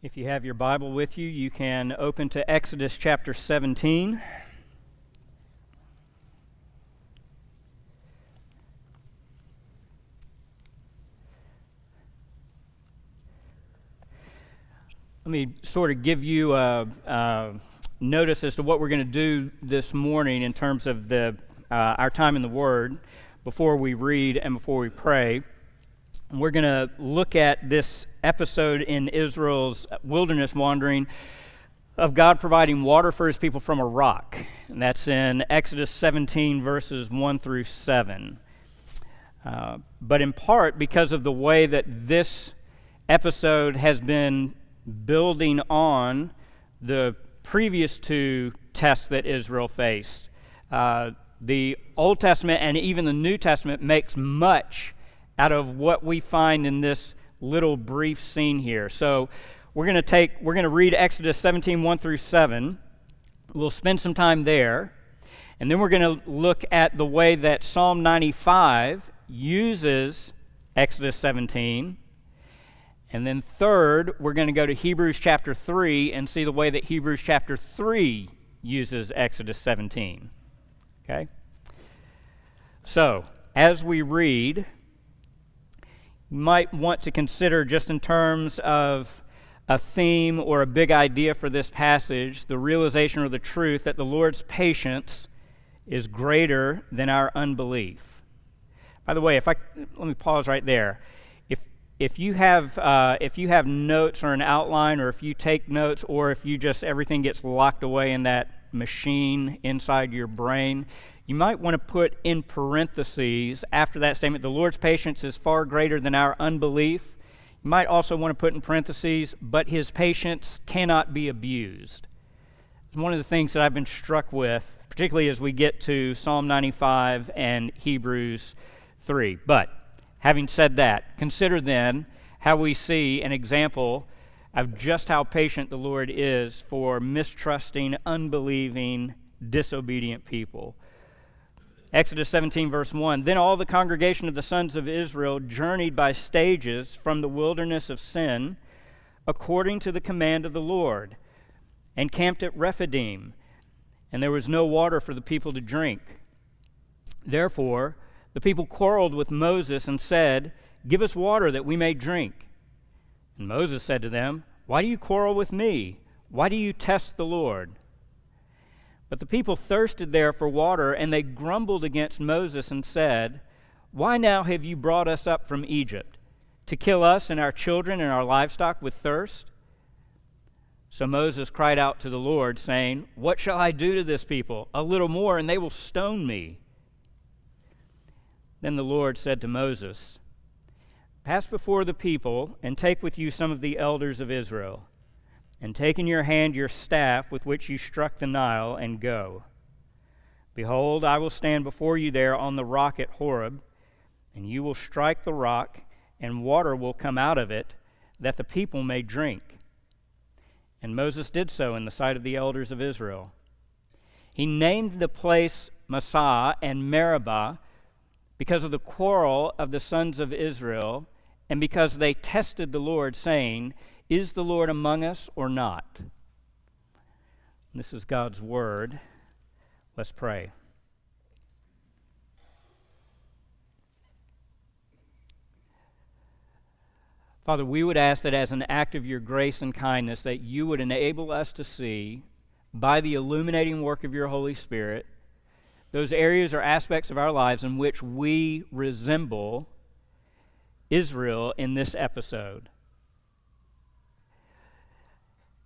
If you have your Bible with you, you can open to Exodus chapter 17. Let me sort of give you a, a notice as to what we're going to do this morning in terms of the, uh, our time in the Word before we read and before we pray. We're going to look at this episode in Israel's wilderness wandering of God providing water for his people from a rock. And that's in Exodus 17, verses 1 through 7. Uh, but in part because of the way that this episode has been building on the previous two tests that Israel faced. Uh, the Old Testament and even the New Testament makes much out of what we find in this little brief scene here. So we're going to take, we're going to read Exodus 17, 1 through 7. We'll spend some time there. And then we're going to look at the way that Psalm 95 uses Exodus 17. And then, third, we're going to go to Hebrews chapter 3 and see the way that Hebrews chapter 3 uses Exodus 17. Okay? So, as we read, might want to consider just in terms of a theme or a big idea for this passage the realization or the truth that the Lord's patience is greater than our unbelief. By the way, if I let me pause right there. If if you have uh, if you have notes or an outline, or if you take notes, or if you just everything gets locked away in that machine inside your brain, you might want to put in parentheses after that statement, the Lord's patience is far greater than our unbelief. You might also want to put in parentheses, but his patience cannot be abused. It's one of the things that I've been struck with, particularly as we get to Psalm 95 and Hebrews 3. But having said that, consider then how we see an example of just how patient the Lord is for mistrusting, unbelieving, disobedient people. Exodus 17, verse 1 Then all the congregation of the sons of Israel journeyed by stages from the wilderness of sin, according to the command of the Lord, and camped at Rephidim, and there was no water for the people to drink. Therefore, the people quarreled with Moses and said, Give us water that we may drink. And Moses said to them, Why do you quarrel with me? Why do you test the Lord? But the people thirsted there for water, and they grumbled against Moses and said, Why now have you brought us up from Egypt? To kill us and our children and our livestock with thirst? So Moses cried out to the Lord, saying, What shall I do to this people? A little more, and they will stone me. Then the Lord said to Moses, Pass before the people, and take with you some of the elders of Israel and take in your hand your staff with which you struck the Nile, and go. Behold, I will stand before you there on the rock at Horeb, and you will strike the rock, and water will come out of it, that the people may drink. And Moses did so in the sight of the elders of Israel. He named the place Massah and Meribah because of the quarrel of the sons of Israel, and because they tested the Lord, saying, is the Lord among us or not? This is God's word. Let's pray. Father, we would ask that as an act of your grace and kindness, that you would enable us to see, by the illuminating work of your Holy Spirit, those areas or aspects of our lives in which we resemble Israel in this episode.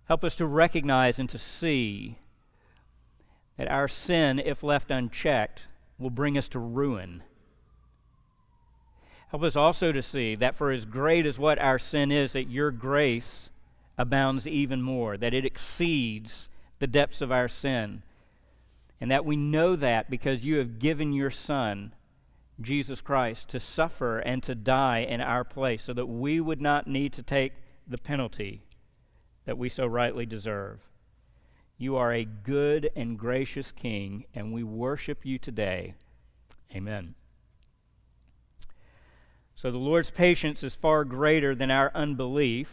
Help us to recognize and to see that our sin, if left unchecked, will bring us to ruin. Help us also to see that for as great as what our sin is, that your grace abounds even more, that it exceeds the depths of our sin. And that we know that because you have given your Son, Jesus Christ, to suffer and to die in our place so that we would not need to take the penalty that we so rightly deserve. You are a good and gracious King, and we worship you today. Amen. So the Lord's patience is far greater than our unbelief.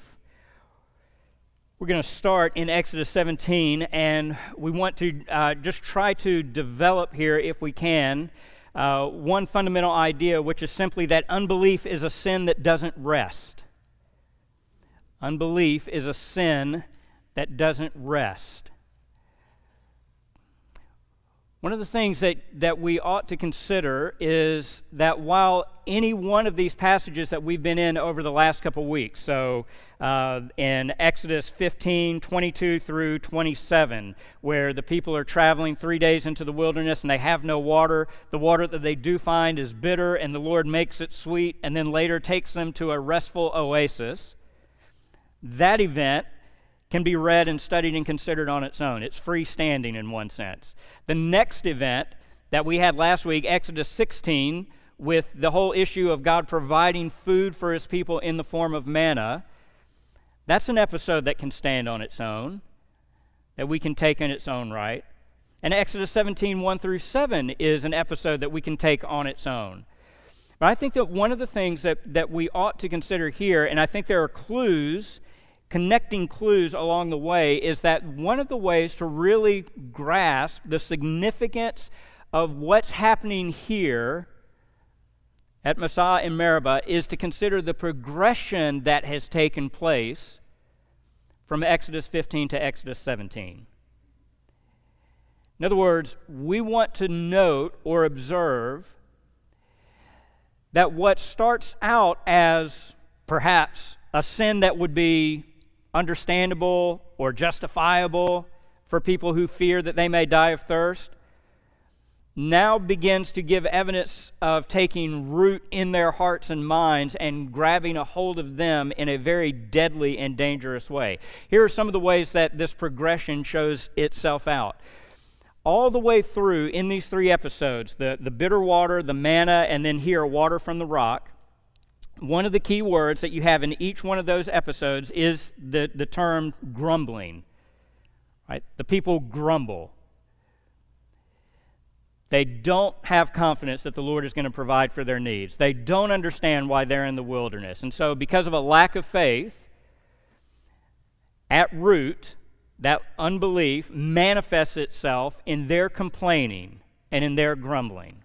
We're going to start in Exodus 17, and we want to uh, just try to develop here, if we can, uh, one fundamental idea, which is simply that unbelief is a sin that doesn't rest. Unbelief is a sin that doesn't rest. One of the things that, that we ought to consider is that while any one of these passages that we've been in over the last couple weeks, so uh, in Exodus 15, 22 through 27, where the people are traveling three days into the wilderness and they have no water, the water that they do find is bitter, and the Lord makes it sweet, and then later takes them to a restful oasis. That event can be read and studied and considered on its own. It's freestanding in one sense. The next event that we had last week, Exodus 16, with the whole issue of God providing food for his people in the form of manna, that's an episode that can stand on its own, that we can take in its own right. And Exodus 17, 1 through 7 is an episode that we can take on its own. But I think that one of the things that, that we ought to consider here, and I think there are clues connecting clues along the way is that one of the ways to really grasp the significance of what's happening here at Massah and Meribah is to consider the progression that has taken place from Exodus 15 to Exodus 17. In other words, we want to note or observe that what starts out as perhaps a sin that would be understandable or justifiable for people who fear that they may die of thirst, now begins to give evidence of taking root in their hearts and minds and grabbing a hold of them in a very deadly and dangerous way. Here are some of the ways that this progression shows itself out. All the way through in these three episodes the, the bitter water, the manna, and then here, water from the rock one of the key words that you have in each one of those episodes is the, the term grumbling. Right? The people grumble. They don't have confidence that the Lord is going to provide for their needs. They don't understand why they're in the wilderness. And so, because of a lack of faith, at root, that unbelief manifests itself in their complaining and in their grumbling.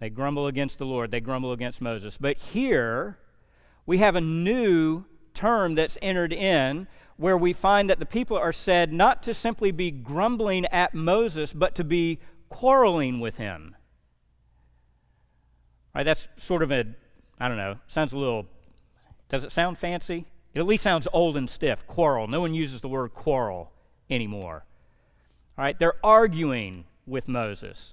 They grumble against the Lord, they grumble against Moses. But here, we have a new term that's entered in where we find that the people are said not to simply be grumbling at Moses, but to be quarreling with him. Right? That's sort of a, I don't know, sounds a little, does it sound fancy? It at least sounds old and stiff. Quarrel. No one uses the word quarrel anymore. All right? They're arguing with Moses.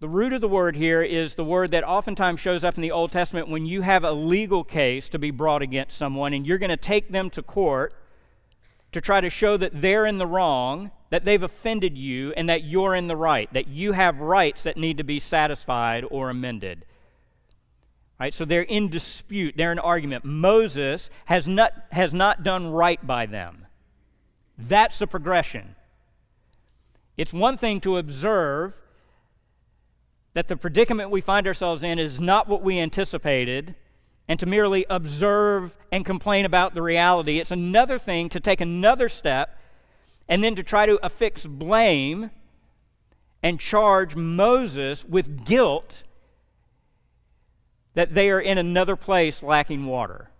The root of the word here is the word that oftentimes shows up in the Old Testament when you have a legal case to be brought against someone and you're going to take them to court to try to show that they're in the wrong, that they've offended you, and that you're in the right, that you have rights that need to be satisfied or amended. Right? So they're in dispute, they're in argument. Moses has not, has not done right by them. That's the progression. It's one thing to observe that the predicament we find ourselves in is not what we anticipated and to merely observe and complain about the reality. It's another thing to take another step and then to try to affix blame and charge Moses with guilt that they are in another place lacking water.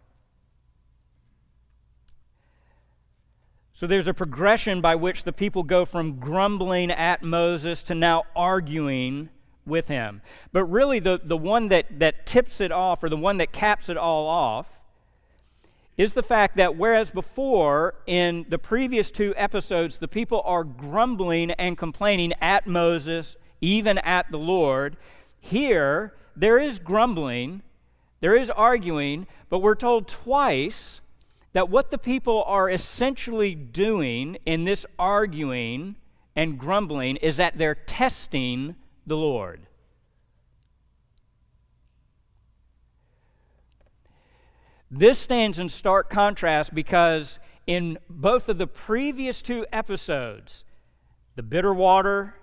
So there's a progression by which the people go from grumbling at Moses to now arguing with him. But really, the, the one that, that tips it off, or the one that caps it all off, is the fact that whereas before, in the previous two episodes, the people are grumbling and complaining at Moses, even at the Lord, here there is grumbling, there is arguing, but we're told twice that what the people are essentially doing in this arguing and grumbling is that they're testing the Lord. This stands in stark contrast because in both of the previous two episodes, the bitter water,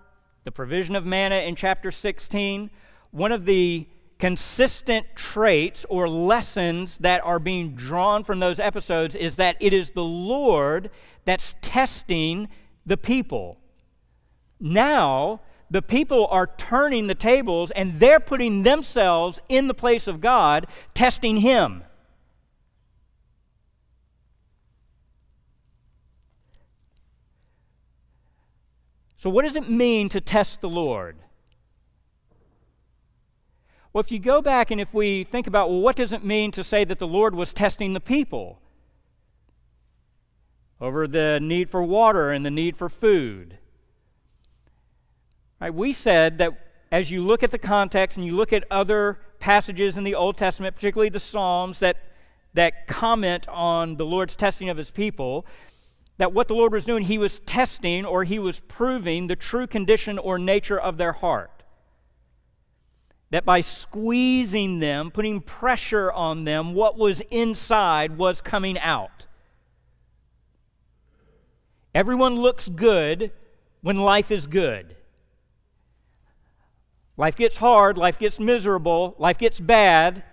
the provision of manna in chapter 16, one of the consistent traits or lessons that are being drawn from those episodes is that it is the Lord that's testing the people. Now, the people are turning the tables and they're putting themselves in the place of God, testing Him. So, what does it mean to test the Lord? Well, if you go back and if we think about, well, what does it mean to say that the Lord was testing the people over the need for water and the need for food? Right, we said that as you look at the context and you look at other passages in the Old Testament, particularly the Psalms that, that comment on the Lord's testing of his people, that what the Lord was doing, he was testing or he was proving the true condition or nature of their heart that by squeezing them, putting pressure on them, what was inside was coming out. Everyone looks good when life is good. Life gets hard, life gets miserable, life gets bad,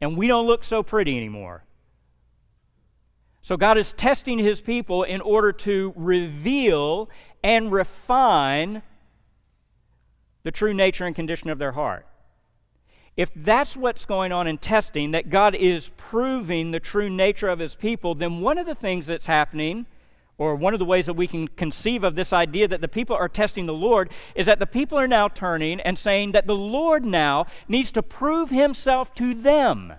and we don't look so pretty anymore. So God is testing his people in order to reveal and refine the true nature and condition of their heart. If that's what's going on in testing, that God is proving the true nature of his people, then one of the things that's happening, or one of the ways that we can conceive of this idea that the people are testing the Lord, is that the people are now turning and saying that the Lord now needs to prove himself to them.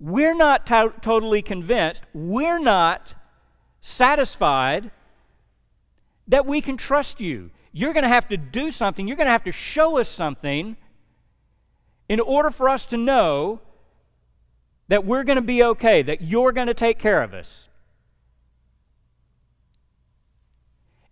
We're not to- totally convinced, we're not satisfied that we can trust you. You're going to have to do something, you're going to have to show us something in order for us to know that we're going to be okay, that you're going to take care of us.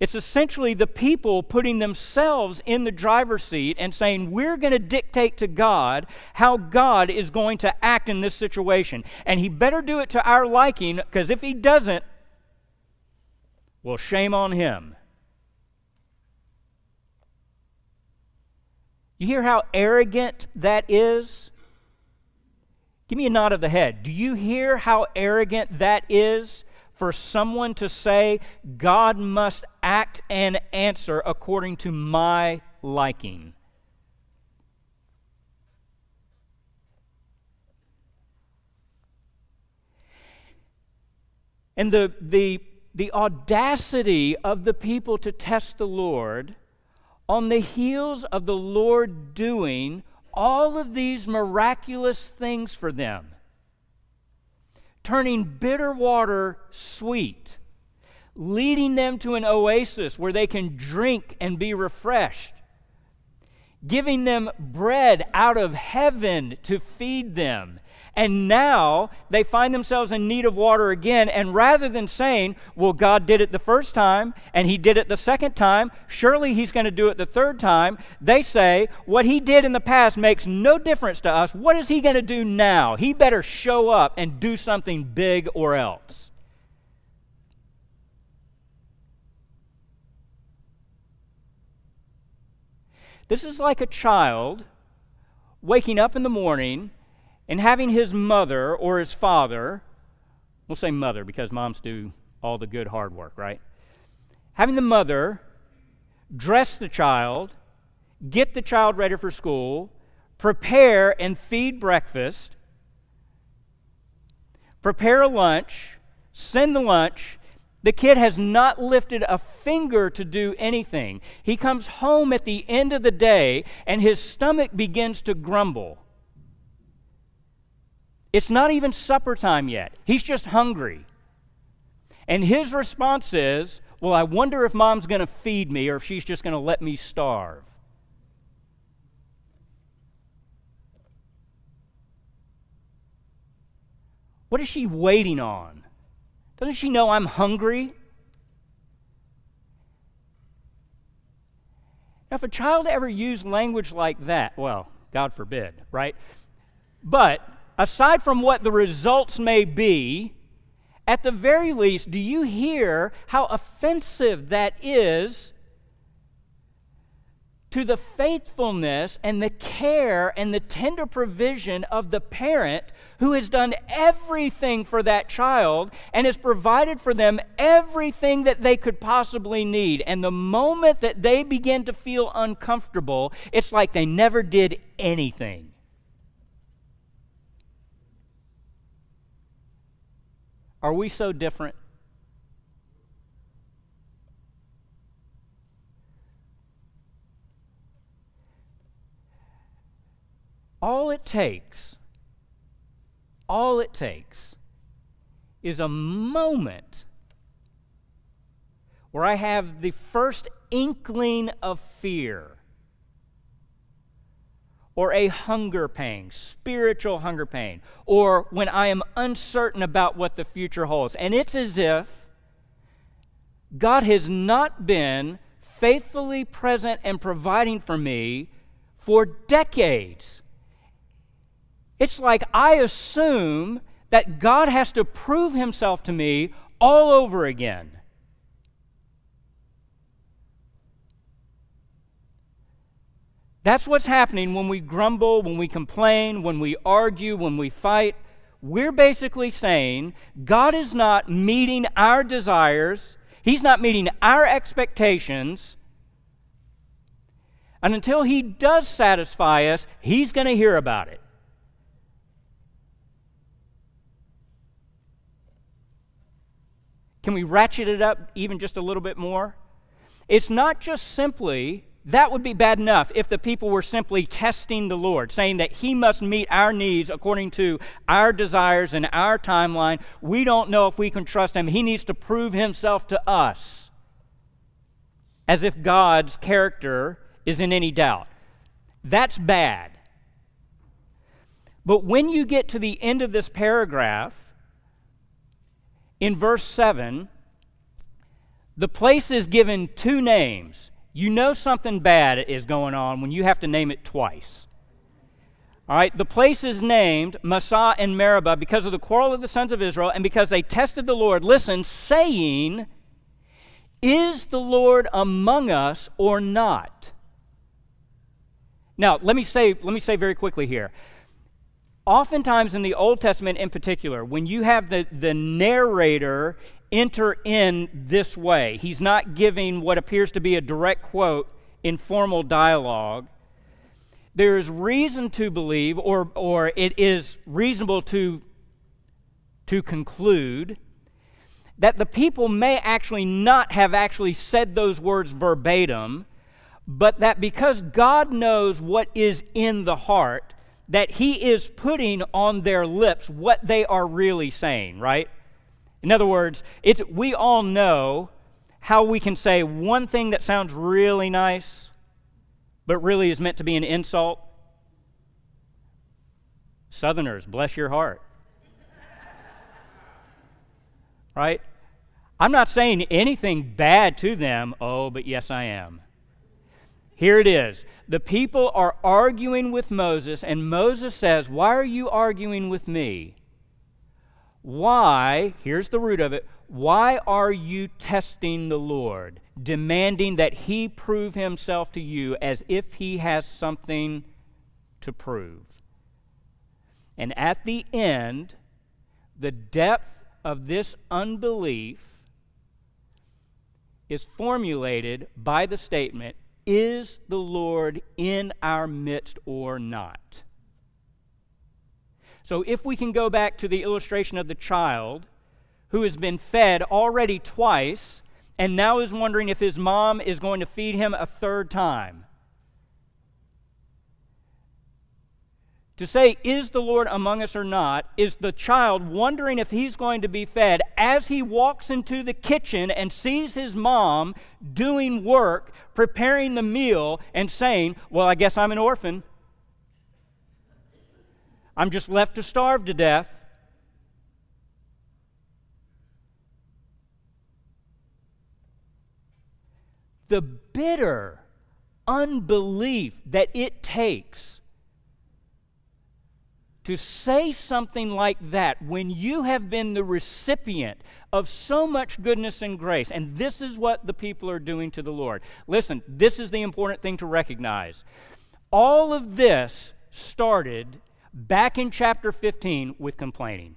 It's essentially the people putting themselves in the driver's seat and saying, We're going to dictate to God how God is going to act in this situation. And He better do it to our liking, because if He doesn't, well, shame on Him. You hear how arrogant that is? Give me a nod of the head. Do you hear how arrogant that is for someone to say, God must act and answer according to my liking? And the, the, the audacity of the people to test the Lord on the heels of the Lord doing all of these miraculous things for them, turning bitter water sweet, leading them to an oasis where they can drink and be refreshed, giving them bread out of heaven to feed them, and now they find themselves in need of water again. And rather than saying, well, God did it the first time and He did it the second time, surely He's going to do it the third time, they say, what He did in the past makes no difference to us. What is He going to do now? He better show up and do something big or else. This is like a child waking up in the morning and having his mother or his father, we'll say mother because moms do all the good hard work, right? Having the mother dress the child, get the child ready for school, prepare and feed breakfast, prepare a lunch, send the lunch. The kid has not lifted a finger to do anything. He comes home at the end of the day and his stomach begins to grumble. It's not even supper time yet. He's just hungry. And his response is, Well, I wonder if mom's going to feed me or if she's just going to let me starve. What is she waiting on? Doesn't she know I'm hungry? Now, if a child ever used language like that, well, God forbid, right? But aside from what the results may be, at the very least, do you hear how offensive that is to the faithfulness and the care and the tender provision of the parent who has done everything for that child and has provided for them everything that they could possibly need. And the moment that they begin to feel uncomfortable, it's like they never did anything. Are we so different? All it takes, all it takes is a moment where I have the first inkling of fear or a hunger pang, spiritual hunger pain, or when I am uncertain about what the future holds. And it's as if God has not been faithfully present and providing for me for decades. It's like I assume that God has to prove himself to me all over again. That's what's happening when we grumble, when we complain, when we argue, when we fight. We're basically saying God is not meeting our desires, He's not meeting our expectations. And until He does satisfy us, He's going to hear about it. Can we ratchet it up even just a little bit more? It's not just simply, that would be bad enough if the people were simply testing the Lord, saying that He must meet our needs according to our desires and our timeline. We don't know if we can trust Him. He needs to prove Himself to us as if God's character is in any doubt. That's bad. But when you get to the end of this paragraph, in verse 7, the place is given two names. You know something bad is going on when you have to name it twice. All right, the place is named Massah and Meribah because of the quarrel of the sons of Israel and because they tested the Lord. Listen, saying, Is the Lord among us or not? Now, let me say, let me say very quickly here oftentimes in the Old Testament in particular, when you have the, the narrator enter in this way, he's not giving what appears to be a direct quote in formal dialogue. There is reason to believe, or, or it is reasonable to, to conclude, that the people may actually not have actually said those words verbatim, but that because God knows what is in the heart, that he is putting on their lips what they are really saying, right? In other words, it's, we all know how we can say one thing that sounds really nice, but really is meant to be an insult. Southerners, bless your heart. right? I'm not saying anything bad to them. Oh, but yes, I am. Here it is. The people are arguing with Moses, and Moses says, Why are you arguing with me? Why, here's the root of it, why are you testing the Lord, demanding that he prove himself to you as if he has something to prove? And at the end, the depth of this unbelief is formulated by the statement is the Lord in our midst or not? So, if we can go back to the illustration of the child who has been fed already twice and now is wondering if his mom is going to feed him a third time. To say, is the Lord among us or not, is the child wondering if he's going to be fed as he walks into the kitchen and sees his mom doing work, preparing the meal, and saying, Well, I guess I'm an orphan. I'm just left to starve to death. The bitter unbelief that it takes to say something like that when you have been the recipient of so much goodness and grace. And this is what the people are doing to the Lord. Listen, this is the important thing to recognize. All of this started back in chapter 15 with complaining.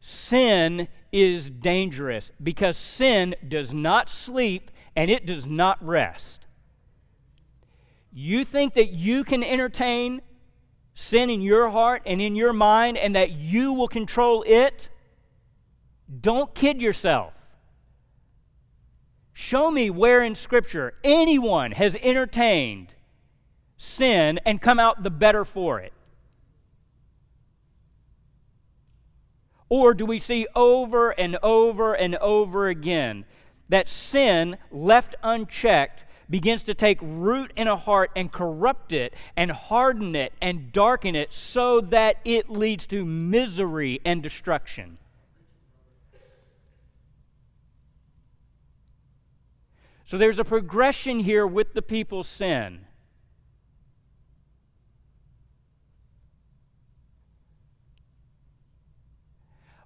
Sin is dangerous because sin does not sleep and it does not rest. You think that you can entertain sin in your heart and in your mind and that you will control it? Don't kid yourself. Show me where in Scripture anyone has entertained sin and come out the better for it. Or do we see over and over and over again that sin left unchecked begins to take root in a heart and corrupt it and harden it and darken it so that it leads to misery and destruction. So there's a progression here with the people's sin.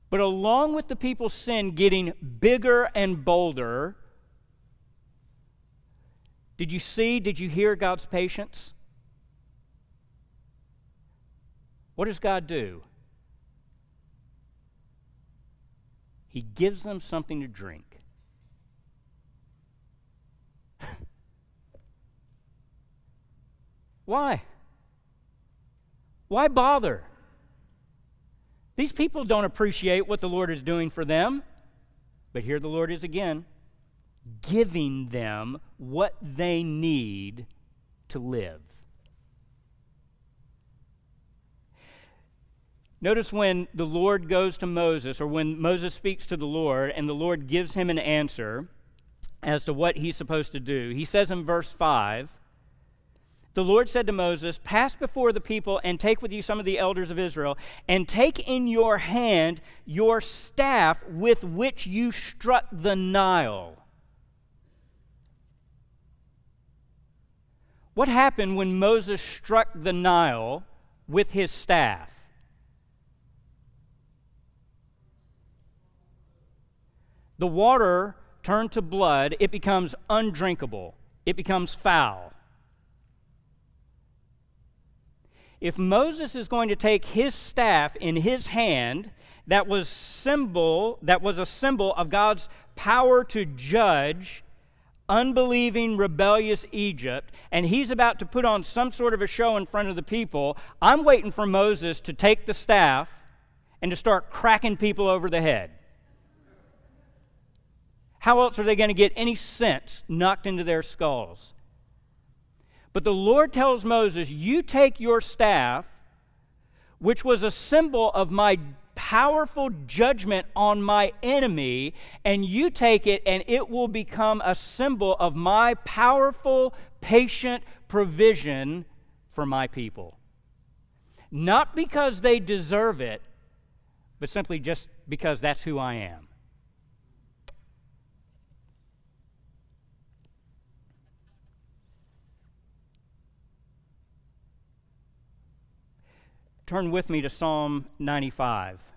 But along with the people's sin getting bigger and bolder, did you see, did you hear God's patience? What does God do? He gives them something to drink. Why? Why bother? These people don't appreciate what the Lord is doing for them. But here the Lord is again giving them what they need to live. Notice when the Lord goes to Moses, or when Moses speaks to the Lord, and the Lord gives him an answer as to what he's supposed to do. He says in verse 5 The Lord said to Moses, Pass before the people and take with you some of the elders of Israel, and take in your hand your staff with which you struck the Nile. What happened when Moses struck the Nile with his staff? The water turned to blood, it becomes undrinkable, it becomes foul. If Moses is going to take his staff in his hand, that was symbol that was a symbol of God's power to judge unbelieving, rebellious Egypt, and he's about to put on some sort of a show in front of the people, I'm waiting for Moses to take the staff and to start cracking people over the head. How else are they going to get any sense knocked into their skulls? But the Lord tells Moses, You take your staff, which was a symbol of my powerful judgment on my enemy, and you take it, and it will become a symbol of my powerful, patient provision for my people. Not because they deserve it, but simply just because that's who I am. Turn with me to Psalm 95.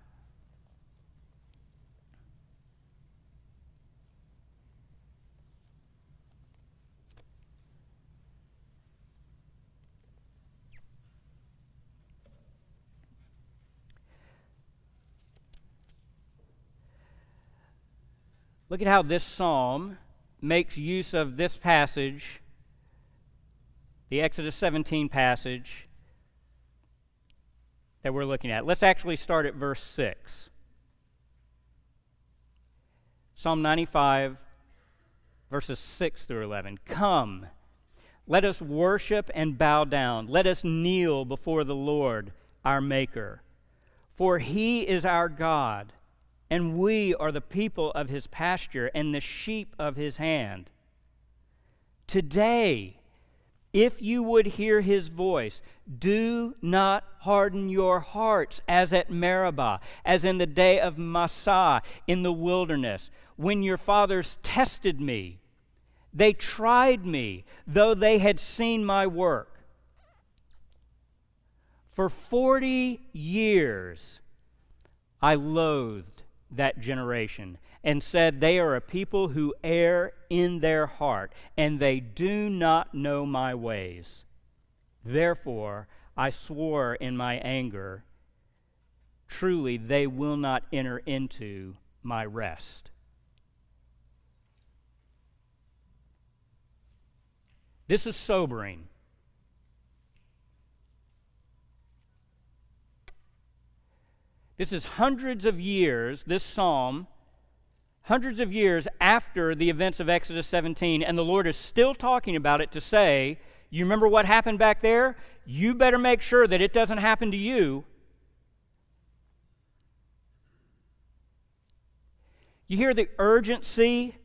Look at how this psalm makes use of this passage, the Exodus 17 passage, that we're looking at. Let's actually start at verse 6. Psalm 95, verses 6 through 11. Come, let us worship and bow down. Let us kneel before the Lord, our Maker. For he is our God, and we are the people of his pasture and the sheep of his hand. Today, if you would hear his voice, do not harden your hearts as at Meribah, as in the day of Massah in the wilderness, when your fathers tested me. They tried me, though they had seen my work. For 40 years, I loathed that generation and said, They are a people who err in their heart, and they do not know my ways. Therefore, I swore in my anger, Truly, they will not enter into my rest. This is sobering. This is hundreds of years, this psalm, hundreds of years after the events of Exodus 17, and the Lord is still talking about it to say, You remember what happened back there? You better make sure that it doesn't happen to you. You hear the urgency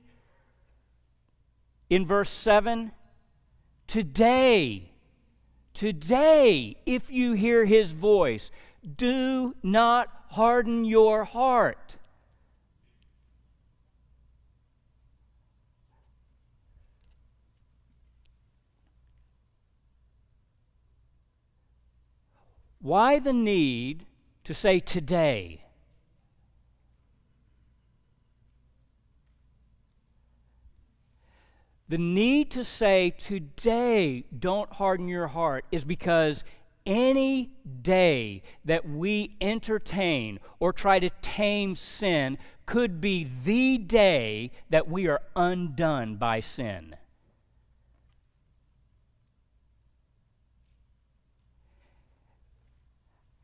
in verse 7? Today, today, if you hear his voice, do not harden your heart. Why the need to say today? The need to say, today, don't harden your heart, is because any day that we entertain or try to tame sin could be the day that we are undone by sin.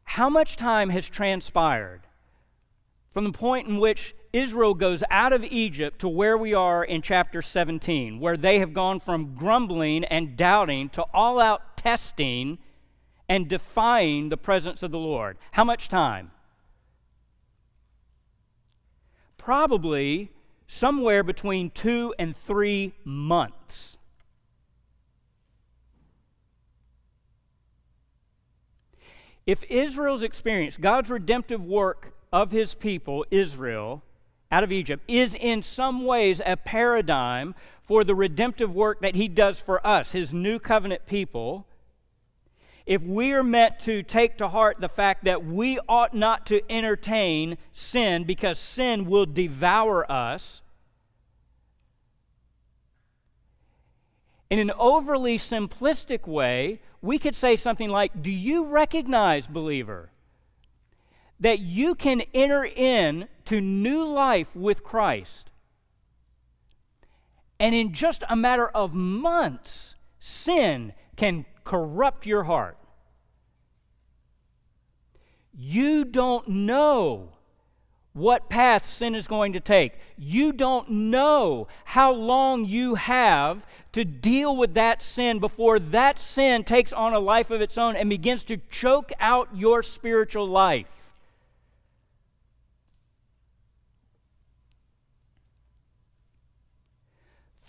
How much time has transpired from the point in which Israel goes out of Egypt to where we are in chapter 17, where they have gone from grumbling and doubting to all out testing and defying the presence of the Lord. How much time? Probably somewhere between two and three months. If Israel's experience, God's redemptive work of his people, Israel, out of Egypt is in some ways a paradigm for the redemptive work that he does for us, his new covenant people. If we are meant to take to heart the fact that we ought not to entertain sin because sin will devour us, in an overly simplistic way, we could say something like Do you recognize, believer, that you can enter in to new life with Christ. And in just a matter of months, sin can corrupt your heart. You don't know what path sin is going to take. You don't know how long you have to deal with that sin before that sin takes on a life of its own and begins to choke out your spiritual life.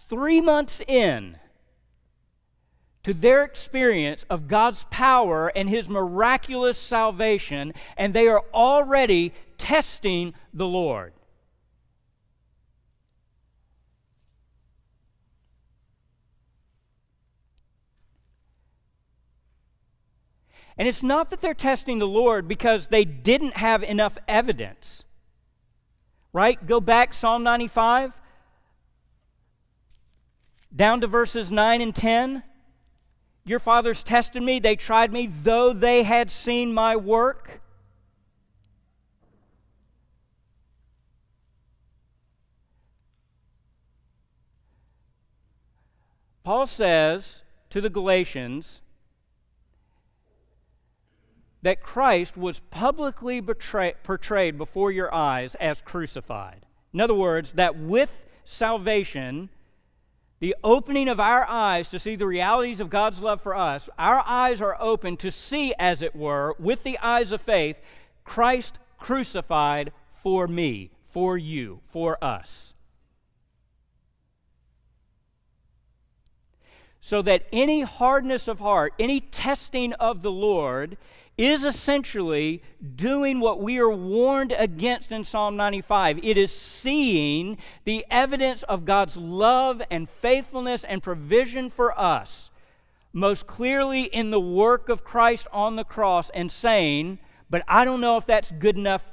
three months in to their experience of God's power and His miraculous salvation, and they are already testing the Lord. And it's not that they're testing the Lord because they didn't have enough evidence. Right? Go back, Psalm 95 down to verses 9 and 10. Your fathers tested me, they tried me, though they had seen my work. Paul says to the Galatians that Christ was publicly betray- portrayed before your eyes as crucified. In other words, that with salvation, the opening of our eyes to see the realities of God's love for us, our eyes are open to see, as it were, with the eyes of faith, Christ crucified for me, for you, for us. so that any hardness of heart, any testing of the Lord, is essentially doing what we are warned against in Psalm 95. It is seeing the evidence of God's love and faithfulness and provision for us most clearly in the work of Christ on the cross and saying, but I don't know if that's good enough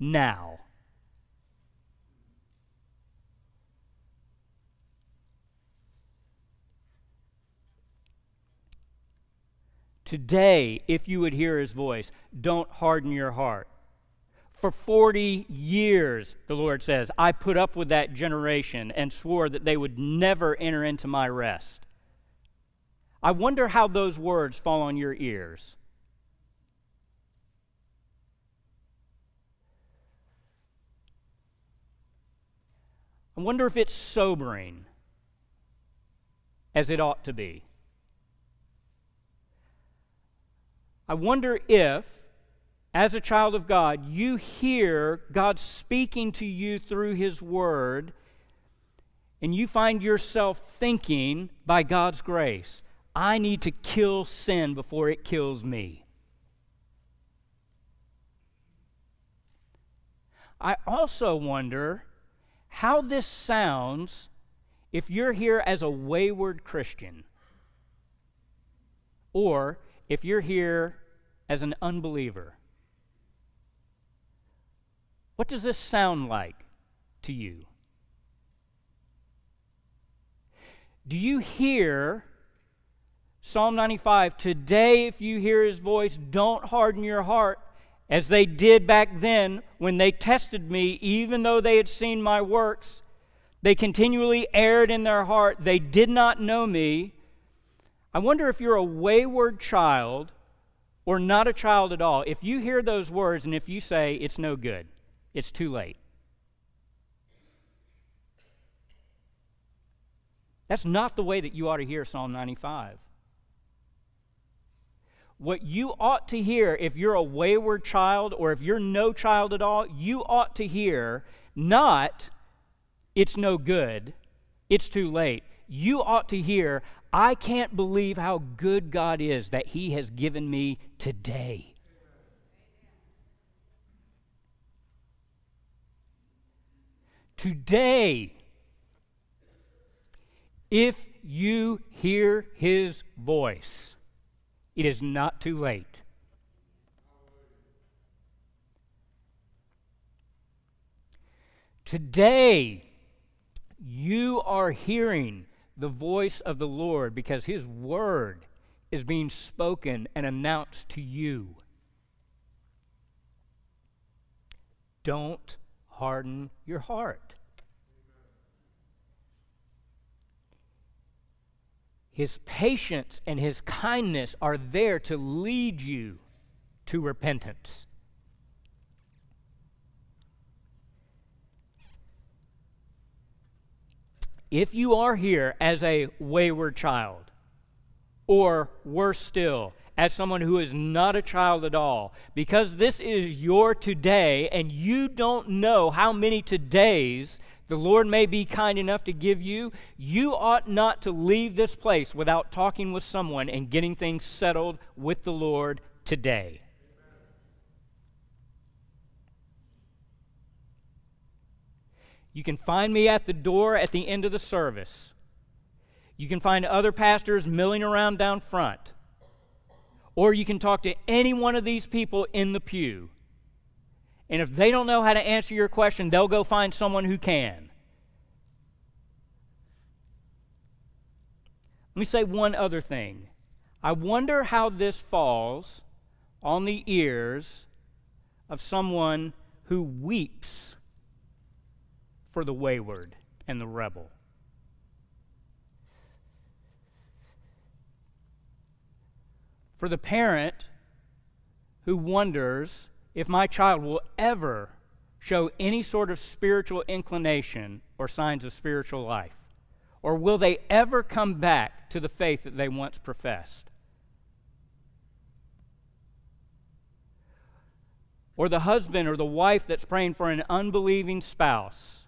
now. Today, if you would hear his voice, don't harden your heart. For 40 years, the Lord says, I put up with that generation and swore that they would never enter into my rest. I wonder how those words fall on your ears. I wonder if it's sobering as it ought to be. I wonder if, as a child of God, you hear God speaking to you through His Word, and you find yourself thinking, by God's grace, I need to kill sin before it kills me. I also wonder how this sounds if you're here as a wayward Christian or if you're here as an unbeliever, what does this sound like to you? Do you hear Psalm 95 Today, if you hear his voice, don't harden your heart as they did back then when they tested me, even though they had seen my works. They continually erred in their heart. They did not know me. I wonder if you're a wayward child or not a child at all. If you hear those words and if you say, it's no good, it's too late. That's not the way that you ought to hear Psalm 95. What you ought to hear if you're a wayward child or if you're no child at all, you ought to hear not, it's no good, it's too late. You ought to hear, I can't believe how good God is that He has given me today. Today, if you hear His voice, it is not too late. Today, you are hearing the voice of the Lord because His word is being spoken and announced to you. Don't harden your heart. His patience and His kindness are there to lead you to repentance. If you are here as a wayward child, or worse still, as someone who is not a child at all, because this is your today and you don't know how many todays the Lord may be kind enough to give you, you ought not to leave this place without talking with someone and getting things settled with the Lord today. You can find me at the door at the end of the service. You can find other pastors milling around down front. Or you can talk to any one of these people in the pew. And if they don't know how to answer your question, they'll go find someone who can. Let me say one other thing. I wonder how this falls on the ears of someone who weeps for the wayward and the rebel. For the parent who wonders if my child will ever show any sort of spiritual inclination or signs of spiritual life, or will they ever come back to the faith that they once professed. Or the husband or the wife that's praying for an unbelieving spouse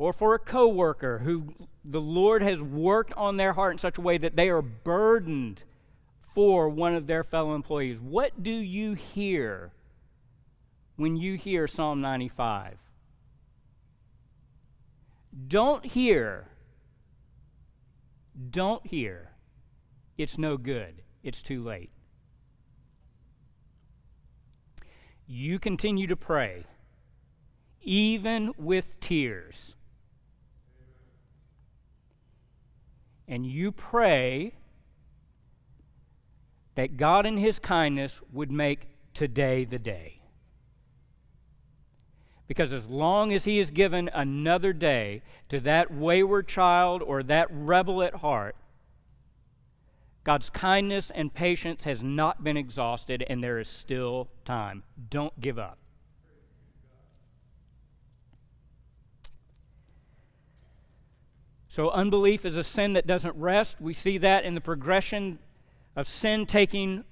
or for a coworker who the Lord has worked on their heart in such a way that they are burdened for one of their fellow employees. What do you hear when you hear Psalm 95? Don't hear, don't hear, it's no good, it's too late. You continue to pray, even with tears. And you pray that God in His kindness would make today the day. Because as long as He has given another day to that wayward child or that rebel at heart, God's kindness and patience has not been exhausted, and there is still time. Don't give up. So, unbelief is a sin that doesn't rest. We see that in the progression of sin taking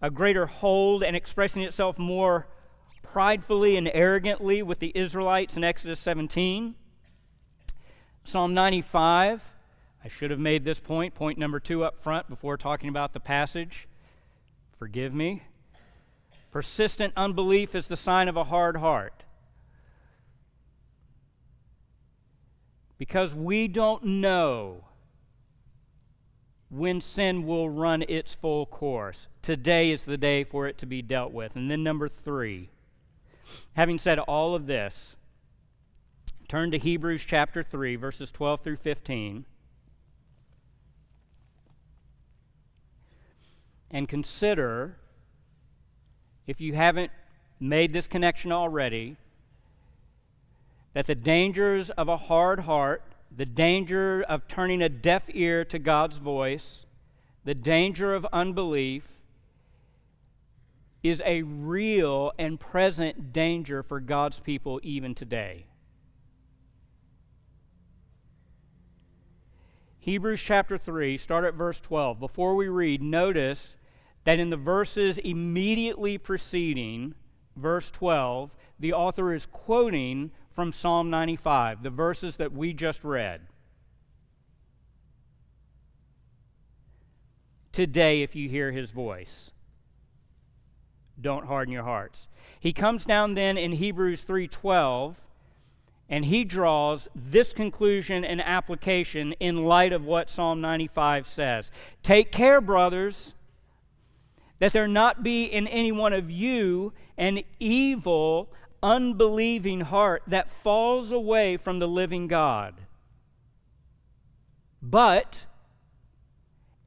a greater hold and expressing itself more pridefully and arrogantly with the Israelites in Exodus 17. Psalm 95, I should have made this point, point number two up front before talking about the passage. Forgive me. Persistent unbelief is the sign of a hard heart. Because we don't know when sin will run its full course. Today is the day for it to be dealt with. And then, number three, having said all of this, turn to Hebrews chapter 3, verses 12 through 15. And consider, if you haven't made this connection already, that the dangers of a hard heart the danger of turning a deaf ear to God's voice, the danger of unbelief, is a real and present danger for God's people even today. Hebrews chapter 3, start at verse 12. Before we read, notice that in the verses immediately preceding verse 12, the author is quoting from Psalm 95, the verses that we just read. Today, if you hear his voice, don't harden your hearts. He comes down then in Hebrews 3:12 and he draws this conclusion and application in light of what Psalm 95 says. Take care, brothers, that there not be in any one of you an evil unbelieving heart that falls away from the living God. But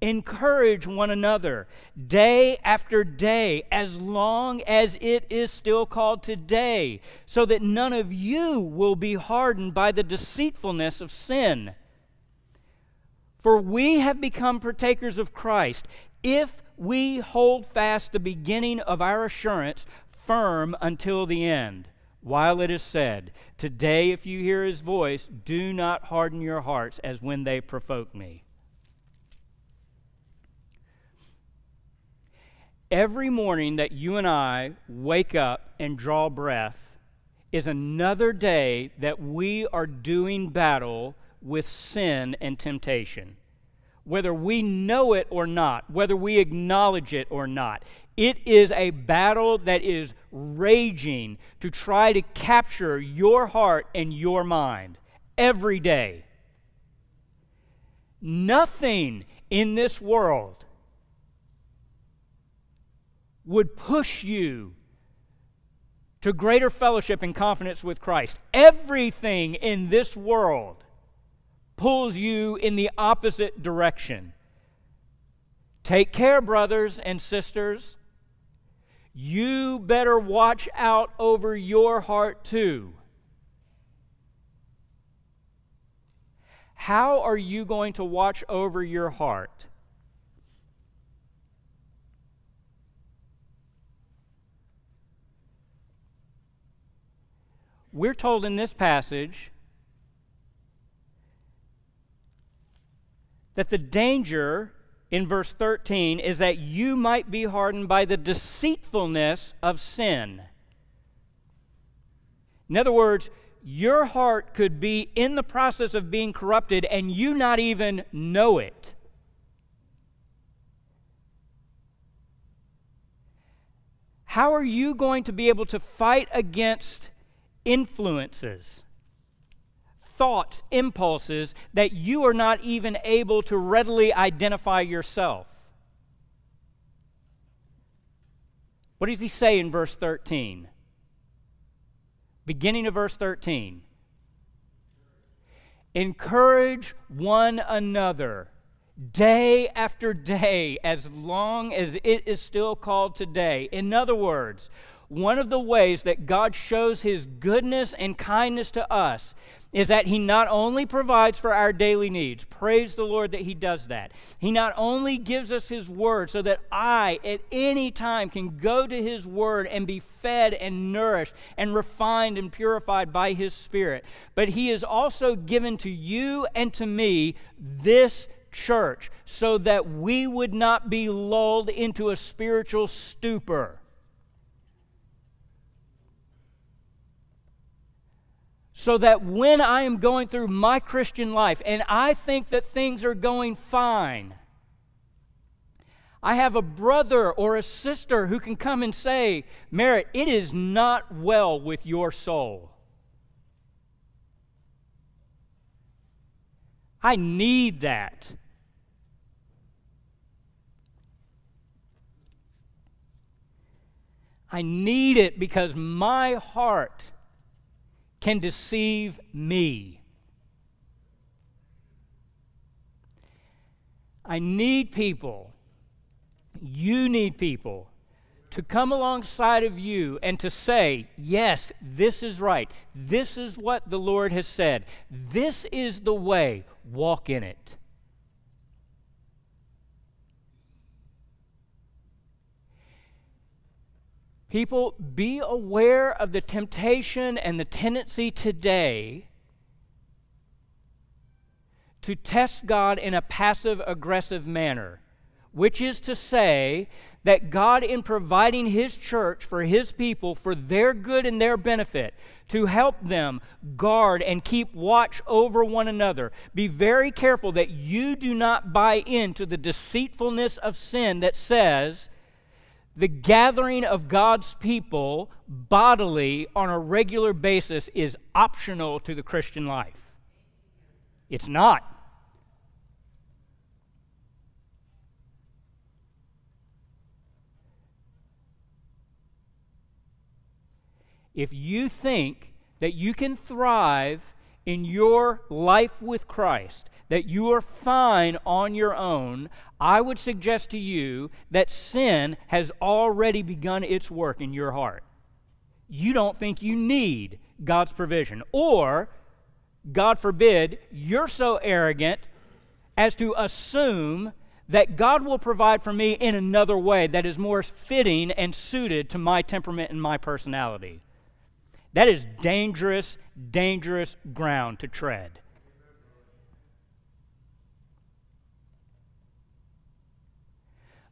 encourage one another day after day, as long as it is still called today, so that none of you will be hardened by the deceitfulness of sin. For we have become partakers of Christ if we hold fast the beginning of our assurance firm until the end. While it is said, Today, if you hear his voice, do not harden your hearts as when they provoke me. Every morning that you and I wake up and draw breath is another day that we are doing battle with sin and temptation whether we know it or not, whether we acknowledge it or not. It is a battle that is raging to try to capture your heart and your mind every day. Nothing in this world would push you to greater fellowship and confidence with Christ. Everything in this world pulls you in the opposite direction. Take care, brothers and sisters. You better watch out over your heart too. How are you going to watch over your heart? We're told in this passage that the danger in verse 13 is that you might be hardened by the deceitfulness of sin. In other words, your heart could be in the process of being corrupted and you not even know it. How are you going to be able to fight against influences, thoughts, impulses that you are not even able to readily identify yourself? What does he say in verse 13? Beginning of verse 13. Encourage one another day after day as long as it is still called today. In other words, one of the ways that God shows his goodness and kindness to us is that he not only provides for our daily needs, praise the Lord that he does that. He not only gives us his word so that I at any time can go to his word and be fed and nourished and refined and purified by his spirit, but he has also given to you and to me this church so that we would not be lulled into a spiritual stupor. So that when I am going through my Christian life and I think that things are going fine, I have a brother or a sister who can come and say, Merritt, it is not well with your soul. I need that. I need it because my heart can deceive me. I need people, you need people, to come alongside of you and to say, Yes, this is right. This is what the Lord has said. This is the way. Walk in it. People, be aware of the temptation and the tendency today to test God in a passive aggressive manner, which is to say that God, in providing His church for His people for their good and their benefit, to help them guard and keep watch over one another, be very careful that you do not buy into the deceitfulness of sin that says, the gathering of God's people bodily on a regular basis is optional to the Christian life. It's not. If you think that you can thrive in your life with Christ, that you are fine on your own, I would suggest to you that sin has already begun its work in your heart. You don't think you need God's provision. Or, God forbid, you're so arrogant as to assume that God will provide for me in another way that is more fitting and suited to my temperament and my personality. That is dangerous, dangerous ground to tread.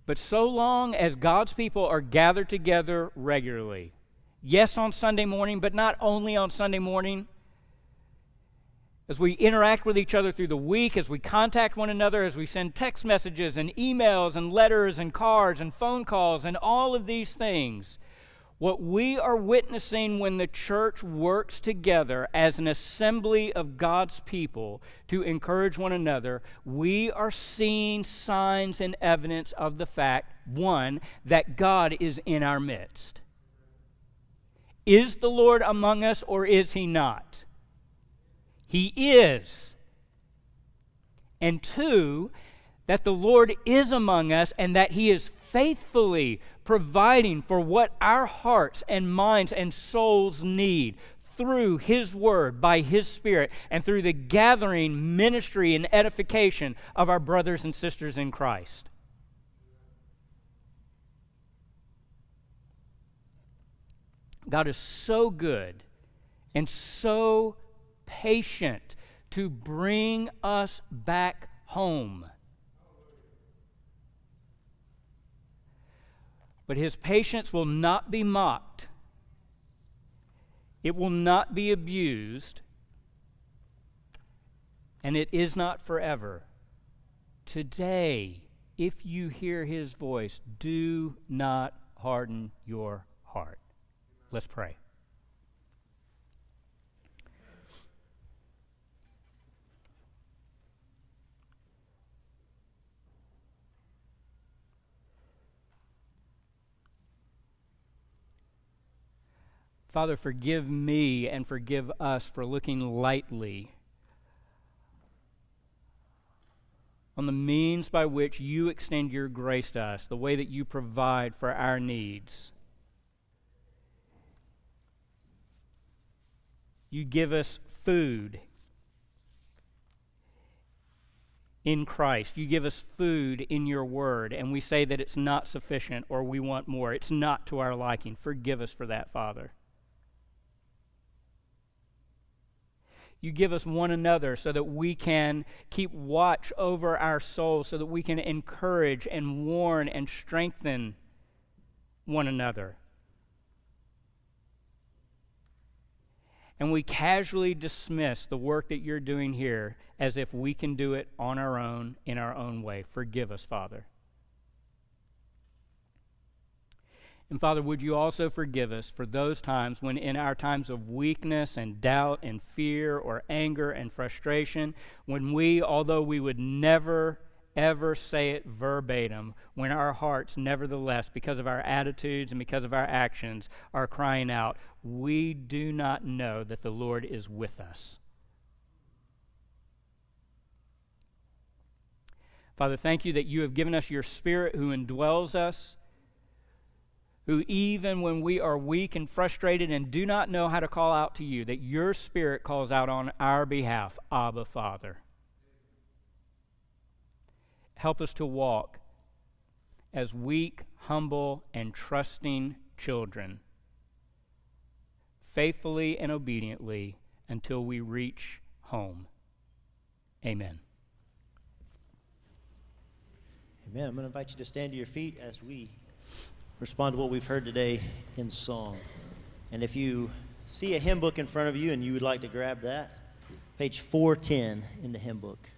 But so long as God's people are gathered together regularly, yes, on Sunday morning, but not only on Sunday morning, as we interact with each other through the week, as we contact one another, as we send text messages and emails and letters and cards and phone calls and all of these things, what we are witnessing when the church works together as an assembly of God's people to encourage one another, we are seeing signs and evidence of the fact one, that God is in our midst. Is the Lord among us or is he not? He is. And two, that the Lord is among us and that he is faithfully providing for what our hearts and minds and souls need through His Word, by His Spirit, and through the gathering ministry and edification of our brothers and sisters in Christ. God is so good and so patient to bring us back home. But his patience will not be mocked. It will not be abused, and it is not forever. Today, if you hear his voice, do not harden your heart. Let's pray. Father, forgive me and forgive us for looking lightly on the means by which you extend your grace to us, the way that you provide for our needs. You give us food in Christ. You give us food in your word, and we say that it's not sufficient or we want more. It's not to our liking. Forgive us for that, Father. You give us one another so that we can keep watch over our souls, so that we can encourage and warn and strengthen one another. And we casually dismiss the work that you're doing here as if we can do it on our own, in our own way. Forgive us, Father. And Father, would you also forgive us for those times when, in our times of weakness and doubt and fear or anger and frustration, when we, although we would never, ever say it verbatim, when our hearts, nevertheless, because of our attitudes and because of our actions, are crying out, we do not know that the Lord is with us. Father, thank you that you have given us your Spirit who indwells us who, even when we are weak and frustrated and do not know how to call out to you, that your Spirit calls out on our behalf, Abba, Father. Help us to walk as weak, humble, and trusting children, faithfully and obediently until we reach home. Amen. Amen. I'm going to invite you to stand to your feet as we respond to what we've heard today in song. And if you see a hymn book in front of you and you would like to grab that, page 410 in the hymn book.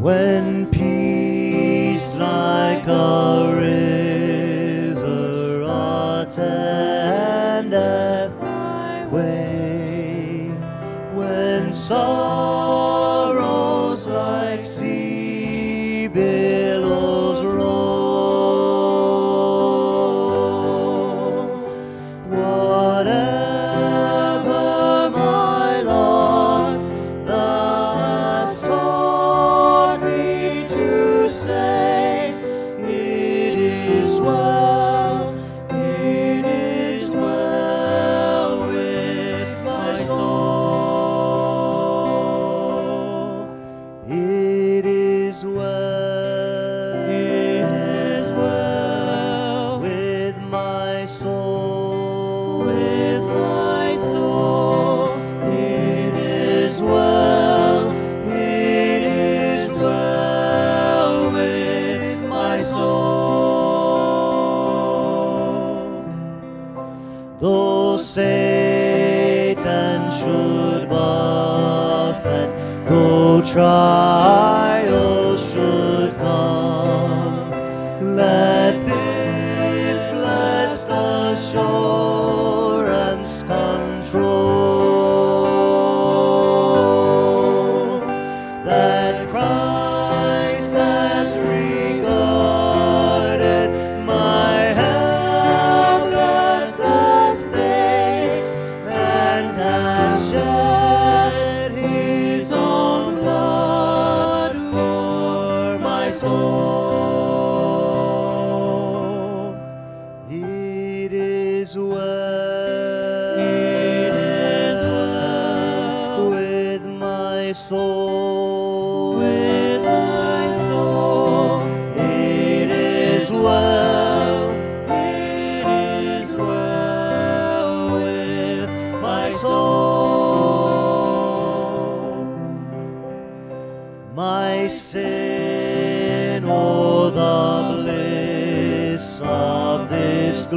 When peace like a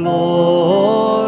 this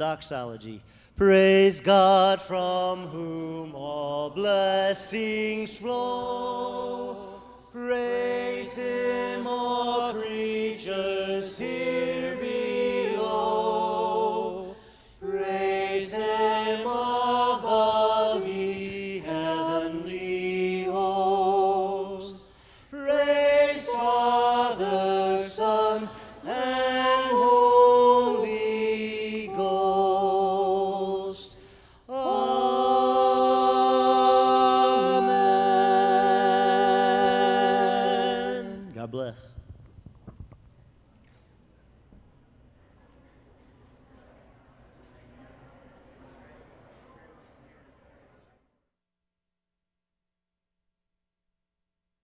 doxology. Praise God from whom all blessings flow.